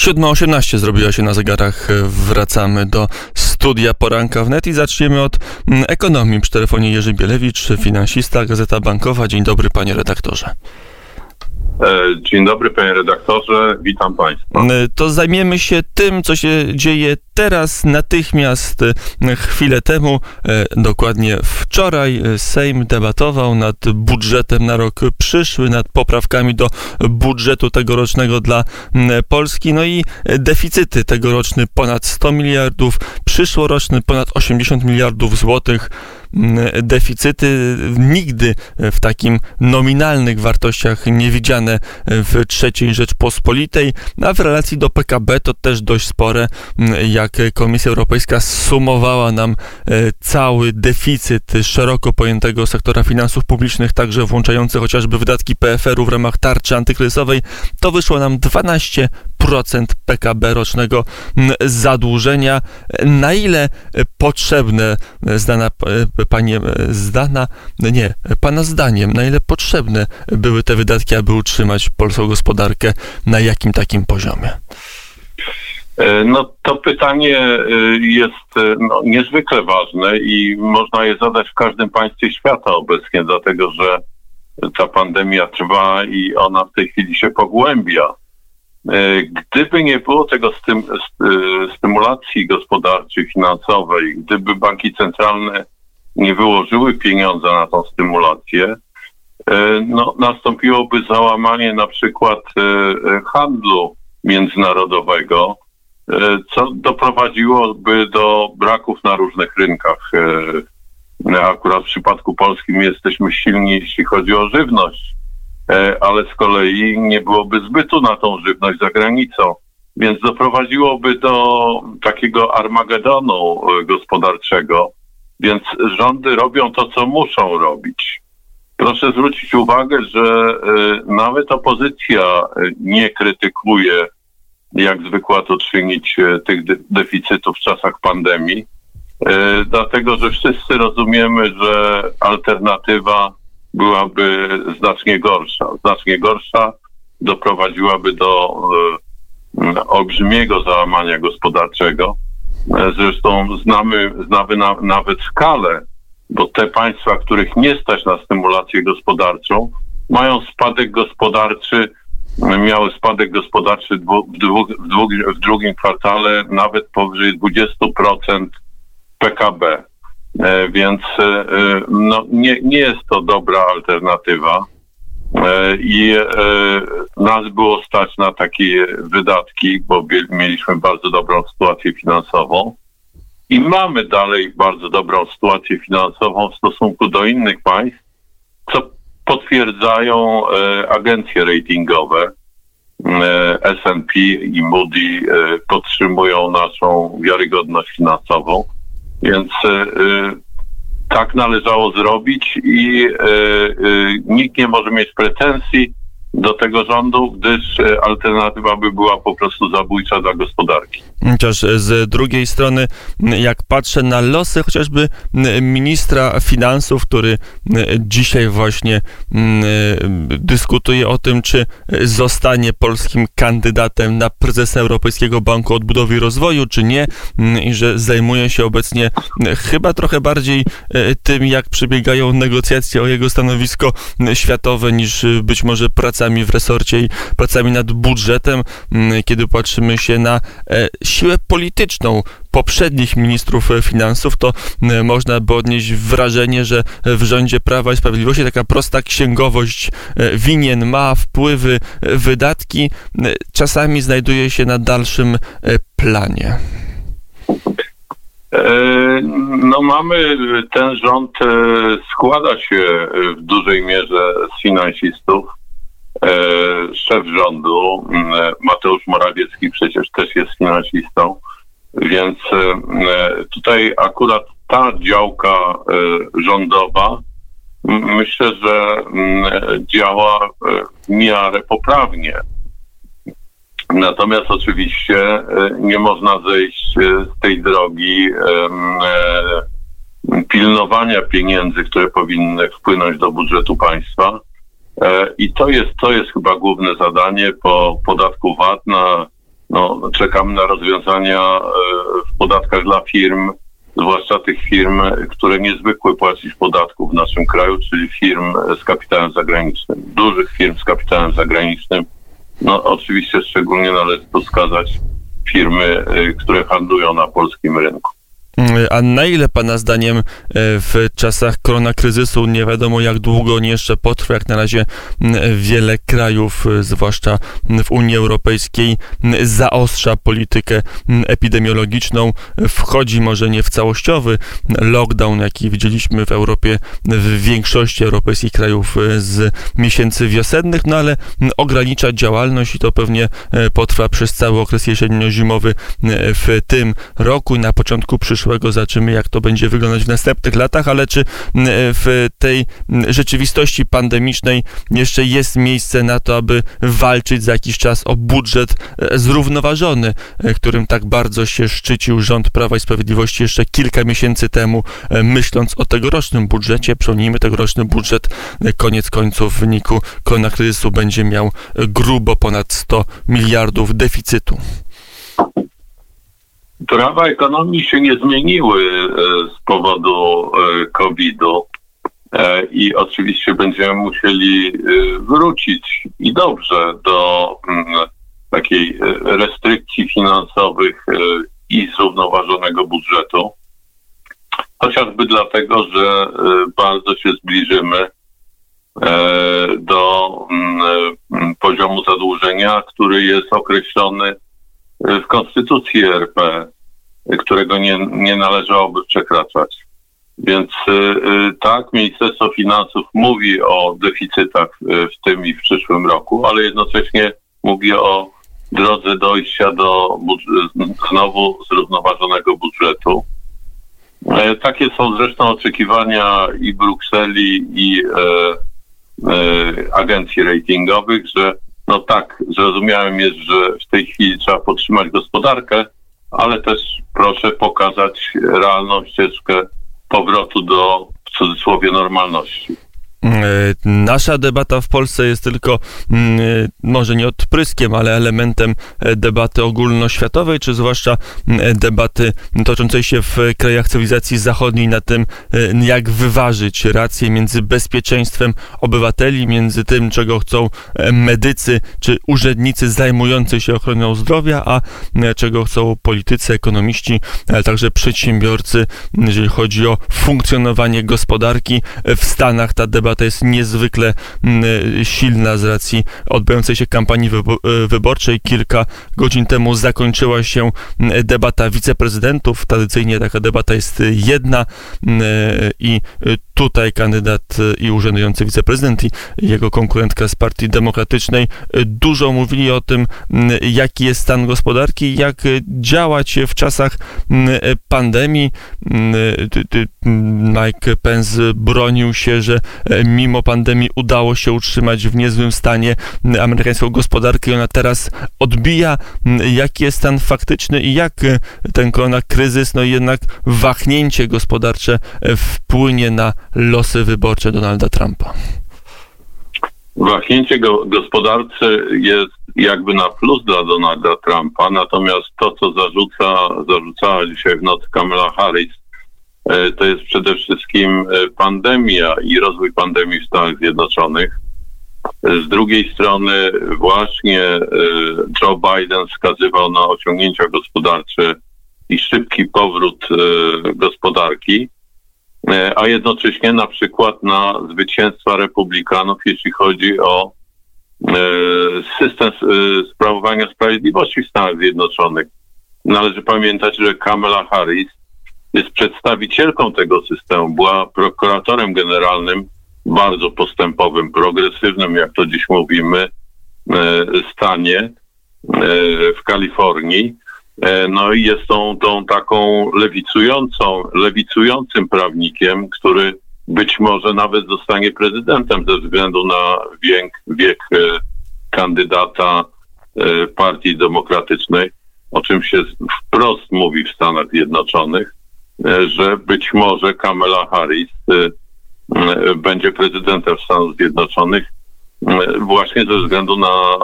7.18 zrobiła się na zegarach. Wracamy do studia Poranka Wnet i zaczniemy od mm, ekonomii. Przy telefonie Jerzy Bielewicz, finansista, Gazeta Bankowa. Dzień dobry, panie redaktorze. E, dzień dobry, panie redaktorze, witam państwa. E, to zajmiemy się tym, co się dzieje teraz, natychmiast. E, chwilę temu, dokładnie wczoraj, Sejm debatował nad budżetem na rok przyszły, nad poprawkami do budżetu tegorocznego dla Polski. No i deficyty tegoroczny ponad 100 miliardów, przyszłoroczny ponad 80 miliardów złotych deficyty nigdy w takim nominalnych wartościach niewidziane w III Rzeczpospolitej, a w relacji do PKB to też dość spore, jak Komisja Europejska sumowała nam e, cały deficyt szeroko pojętego sektora finansów publicznych, także włączający chociażby wydatki PFR-u w ramach tarczy antykryzysowej, to wyszło nam 12 procent PKB rocznego zadłużenia. Na ile potrzebne, zdana panie zdana, nie, pana zdaniem, na ile potrzebne były te wydatki, aby utrzymać polską gospodarkę na jakim takim poziomie? E, no to pytanie e, jest e, no, niezwykle ważne i można je zadać w każdym państwie świata obecnie, dlatego że ta pandemia trwa i ona w tej chwili się pogłębia. E, gdyby nie było tego stym, e, stymulacji gospodarczej, finansowej, gdyby banki centralne nie wyłożyły pieniądze na tą stymulację, e, no, nastąpiłoby załamanie na przykład handlu międzynarodowego, co doprowadziłoby do braków na różnych rynkach. Akurat w przypadku polskim jesteśmy silni, jeśli chodzi o żywność E, ale z kolei nie byłoby zbytu na tą żywność za granicą. Więc doprowadziłoby do takiego armagedonu e, gospodarczego. Więc rządy robią to, co muszą robić. Proszę zwrócić uwagę, że e, nawet opozycja nie krytykuje, jak zwykła to czynić, tych deficytów w czasach pandemii, dlatego że wszyscy rozumiemy, że alternatywa byłaby znacznie gorsza. Znacznie gorsza doprowadziłaby do e, olbrzymiego załamania gospodarczego. E, zresztą znamy, znamy na, nawet skalę, bo te państwa, których nie stać na stymulację gospodarczą, mają spadek gospodarczy, miały spadek gospodarczy w, dwu, w, dwu, w drugim kwartale nawet powyżej 20% PKB. E, więc e, e, no, nie, nie jest to dobra alternatywa. I nas było stać na takie wydatki, bo mieliśmy bardzo dobrą sytuację finansową. I mamy dalej bardzo dobrą sytuację finansową w stosunku do innych państw, co potwierdzają agencje ratingowe. S&P i Moody podtrzymują naszą wiarygodność finansową. Więc e, e, tak należało zrobić i e, nikt nie może mieć pretensji do tego rządu, gdyż alternatywa by była po prostu zabójcza dla gospodarki. Chociaż z drugiej strony, jak patrzę na losy chociażby ministra finansów, który dzisiaj właśnie dyskutuje o tym, czy zostanie polskim kandydatem na prezesa Europejskiego Banku Odbudowy i Rozwoju, czy nie, i że zajmuje się obecnie chyba trochę bardziej tym, jak przebiegają negocjacje o jego stanowisko światowe, niż być może praca pracami w resorcie i pracami nad budżetem, kiedy patrzymy się na siłę polityczną poprzednich ministrów e, finansów, to e, można by odnieść wrażenie, że w rządzie Prawa i Sprawiedliwości taka prosta księgowość winien ma wpływy, wydatki, czasami znajduje się na dalszym planie. No mamy, ten rząd składa się w dużej mierze z finansistów. E, szef rządu, mm, Mateusz Morawiecki przecież też jest finansistą, więc e, tutaj akurat ta działka e, rządowa myślę, że działa w miarę poprawnie. Natomiast oczywiście nie można zejść z tej drogi pilnowania pieniędzy, które powinny wpłynąć do budżetu państwa I to jest, to jest chyba główne zadanie po podatku VAT na no, czekamy na rozwiązania w podatkach dla firm, zwłaszcza tych firm, które nie zwykły płacić podatków w naszym kraju, czyli firm z kapitałem zagranicznym, dużych firm z kapitałem zagranicznym. No oczywiście szczególnie należy tu wskazać firmy, które handlują na polskim rynku. A na ile Pana zdaniem e, w czasach koronakryzysu, nie wiadomo jak długo on jeszcze potrwa, jak na razie wiele krajów, e, zwłaszcza w Unii Europejskiej, zaostrza politykę epidemiologiczną, wchodzi może nie w całościowy lockdown, jaki widzieliśmy w Europie, w większości europejskich krajów e, z miesięcy wiosennych, no ale ogranicza działalność i to pewnie potrwa przez cały okres jesienno-zimowy w tym roku. I na początku przyszłego przyszłego, zobaczymy jak to będzie wyglądać w następnych latach, ale czy w tej rzeczywistości pandemicznej jeszcze jest miejsce na to, aby walczyć za jakiś czas o budżet e, zrównoważony, e, którym tak bardzo się szczycił rząd Prawa i Sprawiedliwości jeszcze kilka miesięcy temu, e, myśląc o tegorocznym budżecie. Przypomnijmy, tegoroczny budżet koniec końców w wyniku koronakryzysu będzie miał grubo ponad 100 miliardów deficytu. Prawa ekonomii się nie zmieniły e, z powodu e, COVID-u e, i oczywiście będziemy musieli wrócić i dobrze do mm, takiej restrykcji finansowych i zrównoważonego budżetu. Chociażby dlatego, że bardzo się zbliżymy do mm, poziomu zadłużenia, który jest określony w Konstytucji RP, którego nie, nie należałoby przekraczać. Więc y, y, tak, Ministerstwo Finansów mówi o deficytach y, w tym i w przyszłym roku, ale jednocześnie mówi o drodze dojścia do znowu zrównoważonego budżetu. E, takie są zresztą oczekiwania i Brukseli, i e, e, agencji ratingowych, że no tak, zrozumiałem jest, że w tej chwili trzeba podtrzymać gospodarkę, ale też proszę pokazać realną ścieżkę powrotu do w cudzysłowie normalności. E, nasza debata w Polsce jest tylko mm, e, może nie odpryskiem, ale elementem e, debaty ogólnoświatowej, czy zwłaszcza mm, debaty toczącej się w krajach cywilizacji zachodniej na tym, jak wyważyć rację między bezpieczeństwem obywateli, między tym, czego chcą medycy czy urzędnicy zajmujący się ochroną zdrowia, a czego chcą politycy, ekonomiści, ale także przedsiębiorcy, jeżeli chodzi o funkcjonowanie gospodarki. W Stanach ta debata debata jest niezwykle mm, silna z racji odbywającej się kampanii e, wyborczej. Kilka godzin temu zakończyła się mm, debata wiceprezydentów. Tradycyjnie taka debata jest jedna mm, i tutaj kandydat i urzędujący wiceprezydent i jego konkurentka z Partii Demokratycznej dużo mówili o tym, jaki jest stan gospodarki, jak działać w czasach pandemii. Mike Pence bronił się, że mimo pandemii udało się utrzymać w niezłym stanie amerykańską gospodarkę i ona teraz odbija. Jaki jest stan faktyczny i jak ten kryzys, no jednak wahnięcie gospodarcze wpłynie na losy wyborcze Donalda Trumpa? Wahnięcie go, gospodarcze jest jakby na plus dla Donalda Trumpa, natomiast to, co zarzuca, zarzucała dzisiaj w nocy Kamala Harris, to jest przede wszystkim e, pandemia i rozwój pandemii w Stanach Zjednoczonych. Z drugiej strony właśnie e, Joe Biden wskazywał na osiągnięcia gospodarcze i szybki powrót gospodarki. E, a jednocześnie na przykład na zwycięstwa republikanów, jeśli chodzi o e, system e, sprawowania sprawiedliwości w Stanach Zjednoczonych. Należy pamiętać, że Kamala Harris jest przedstawicielką tego systemu, była prokuratorem generalnym bardzo postępowym, progresywnym, jak to dziś mówimy, stanie w Kalifornii. E, no i jest tą, tą taką lewicującą, lewicującym prawnikiem, który być może nawet zostanie prezydentem ze względu na wiek, wiek e, kandydata e, Partii Demokratycznej, o czym się wprost mówi w Stanach Zjednoczonych, że być może Kamala Harris będzie prezydentem Stanów Zjednoczonych właśnie ze względu na,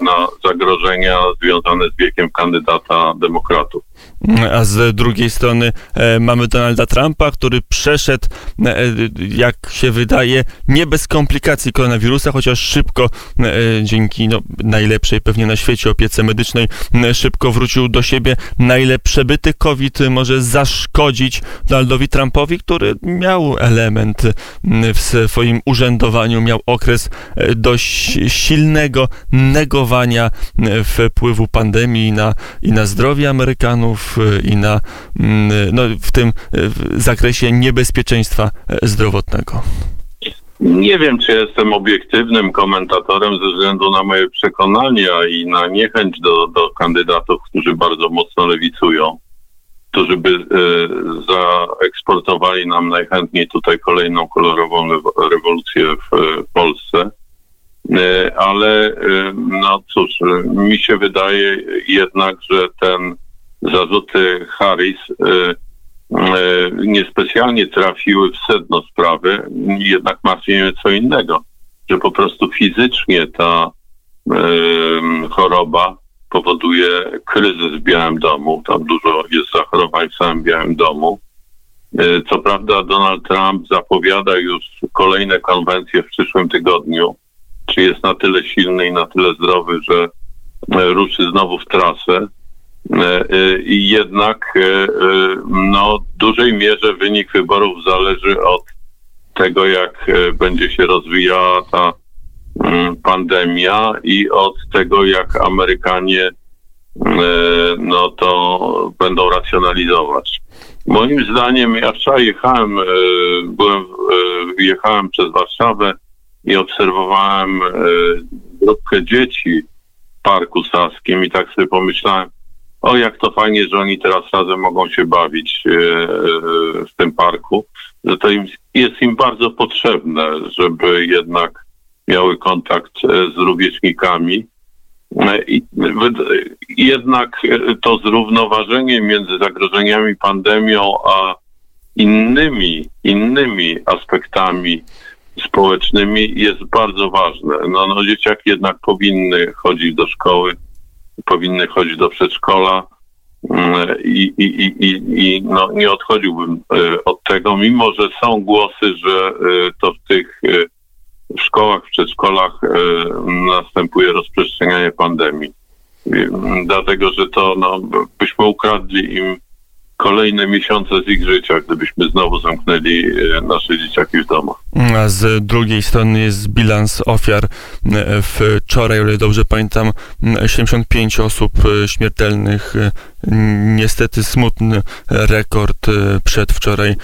na zagrożenia związane z wiekiem kandydata demokratów. A z drugiej strony e, mamy Donalda Trumpa, który przeszedł, e, jak się wydaje, nie bez komplikacji koronawirusa, chociaż szybko, e, dzięki no, najlepszej pewnie na świecie opiece medycznej, e, szybko wrócił do siebie. Na ile przebyty COVID może zaszkodzić Donaldowi Trumpowi, który miał element w swoim urzędowaniu, miał okres e, dość silnego negowania e, wpływu pandemii na, i na zdrowie Amerykanów, e, i na mm, no, w tym w zakresie niebezpieczeństwa zdrowotnego. Nie wiem, czy jestem obiektywnym komentatorem ze względu na moje przekonania i na niechęć do, do kandydatów, którzy bardzo mocno lewicują, którzy by e, zaeksportowali nam najchętniej tutaj kolejną kolorową rewolucję w, w Polsce. E, ale e, no cóż, mi się wydaje jednak, że ten zarzuty Harris e, niespecjalnie trafiły w sedno sprawy, jednak martwi mnie co innego, że po prostu fizycznie ta choroba powoduje kryzys w Białym Domu. Tam dużo jest zachorowań w samym Białym Domu. Co prawda Donald Trump zapowiada już kolejne konwencje w przyszłym tygodniu czy jest na tyle silny i na tyle zdrowy, że ruszy znowu w trasę. E, e, jednak no, w dużej mierze wynik wyborów zależy od tego, jak będzie się rozwijała ta mm, pandemia i od tego, jak Amerykanie no to będą racjonalizować. Moim zdaniem, ja wczoraj jechałem, byłem, jechałem przez Warszawę i obserwowałem e, grupkę dzieci w Parku Saskim i tak sobie pomyślałem, o jak to fajnie, że oni teraz razem mogą się bawić e, e, w tym parku, że to im, jest im bardzo potrzebne, żeby jednak miały kontakt z rówieśnikami. I jednak to zrównoważenie między zagrożeniami pandemią a innymi, innymi aspektami społecznymi jest bardzo ważne. No, no dzieciaki jednak powinny chodzić do szkoły, powinny chodzić do przedszkola mm, i, i, i, i no, nie odchodziłbym e, od tego, mimo że są głosy, że e, to w tych e, szkołach, w przedszkolach następuje rozprzestrzenianie pandemii. Dlatego, że to no, byśmy ukradli im kolejne miesiące z ich życia, gdybyśmy znowu zamknęli e, nasze dzieciaki w domach. A z drugiej strony jest bilans ofiar. E, wczoraj, o ile dobrze pamiętam, 75 osób e, śmiertelnych Niestety smutny rekord e, przedwczoraj,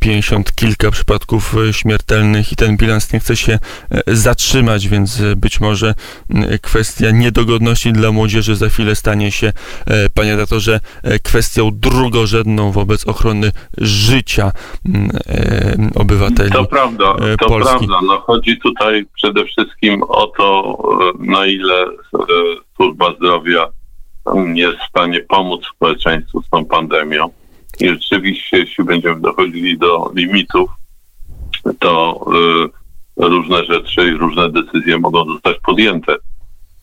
50 kilka przypadków e, śmiertelnych i ten bilans nie chce się e, zatrzymać, więc być może kwestia niedogodności dla młodzieży za chwilę stanie się, panie redaktorze, kwestią drugorzędną wobec ochrony życia obywateli To prawda, to Polski. prawda. No, chodzi tutaj przede wszystkim o to, na ile służba zdrowia jest w stanie pomóc społeczeństwu z tą pandemią. I rzeczywiście, jeśli będziemy dochodzili do limitów, to y, różne rzeczy i różne decyzje mogą zostać podjęte.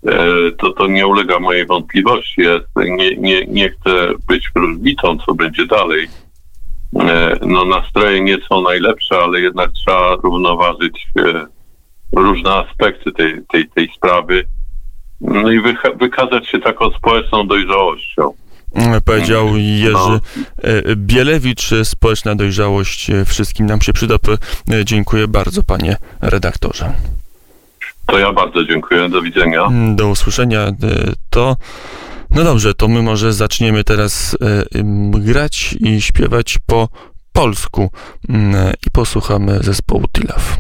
E, to, to nie ulega mojej wątpliwości. Ja nie, nie, nie chcę być wróżbitą, co będzie dalej. E, no, nastroje nie są najlepsze, ale jednak trzeba równoważyć e, różne aspekty tej, tej, tej sprawy no i wykazać się taką społeczną dojrzałością. Powiedział Jerzy no. E, Bielewicz, społeczna dojrzałość wszystkim nam się przyda. E, dziękuję bardzo, panie redaktorze. To ja bardzo dziękuję. Do widzenia. Do usłyszenia. E, to. No dobrze, to my może zaczniemy teraz grać i śpiewać po polsku i posłuchamy zespołu Tilaf.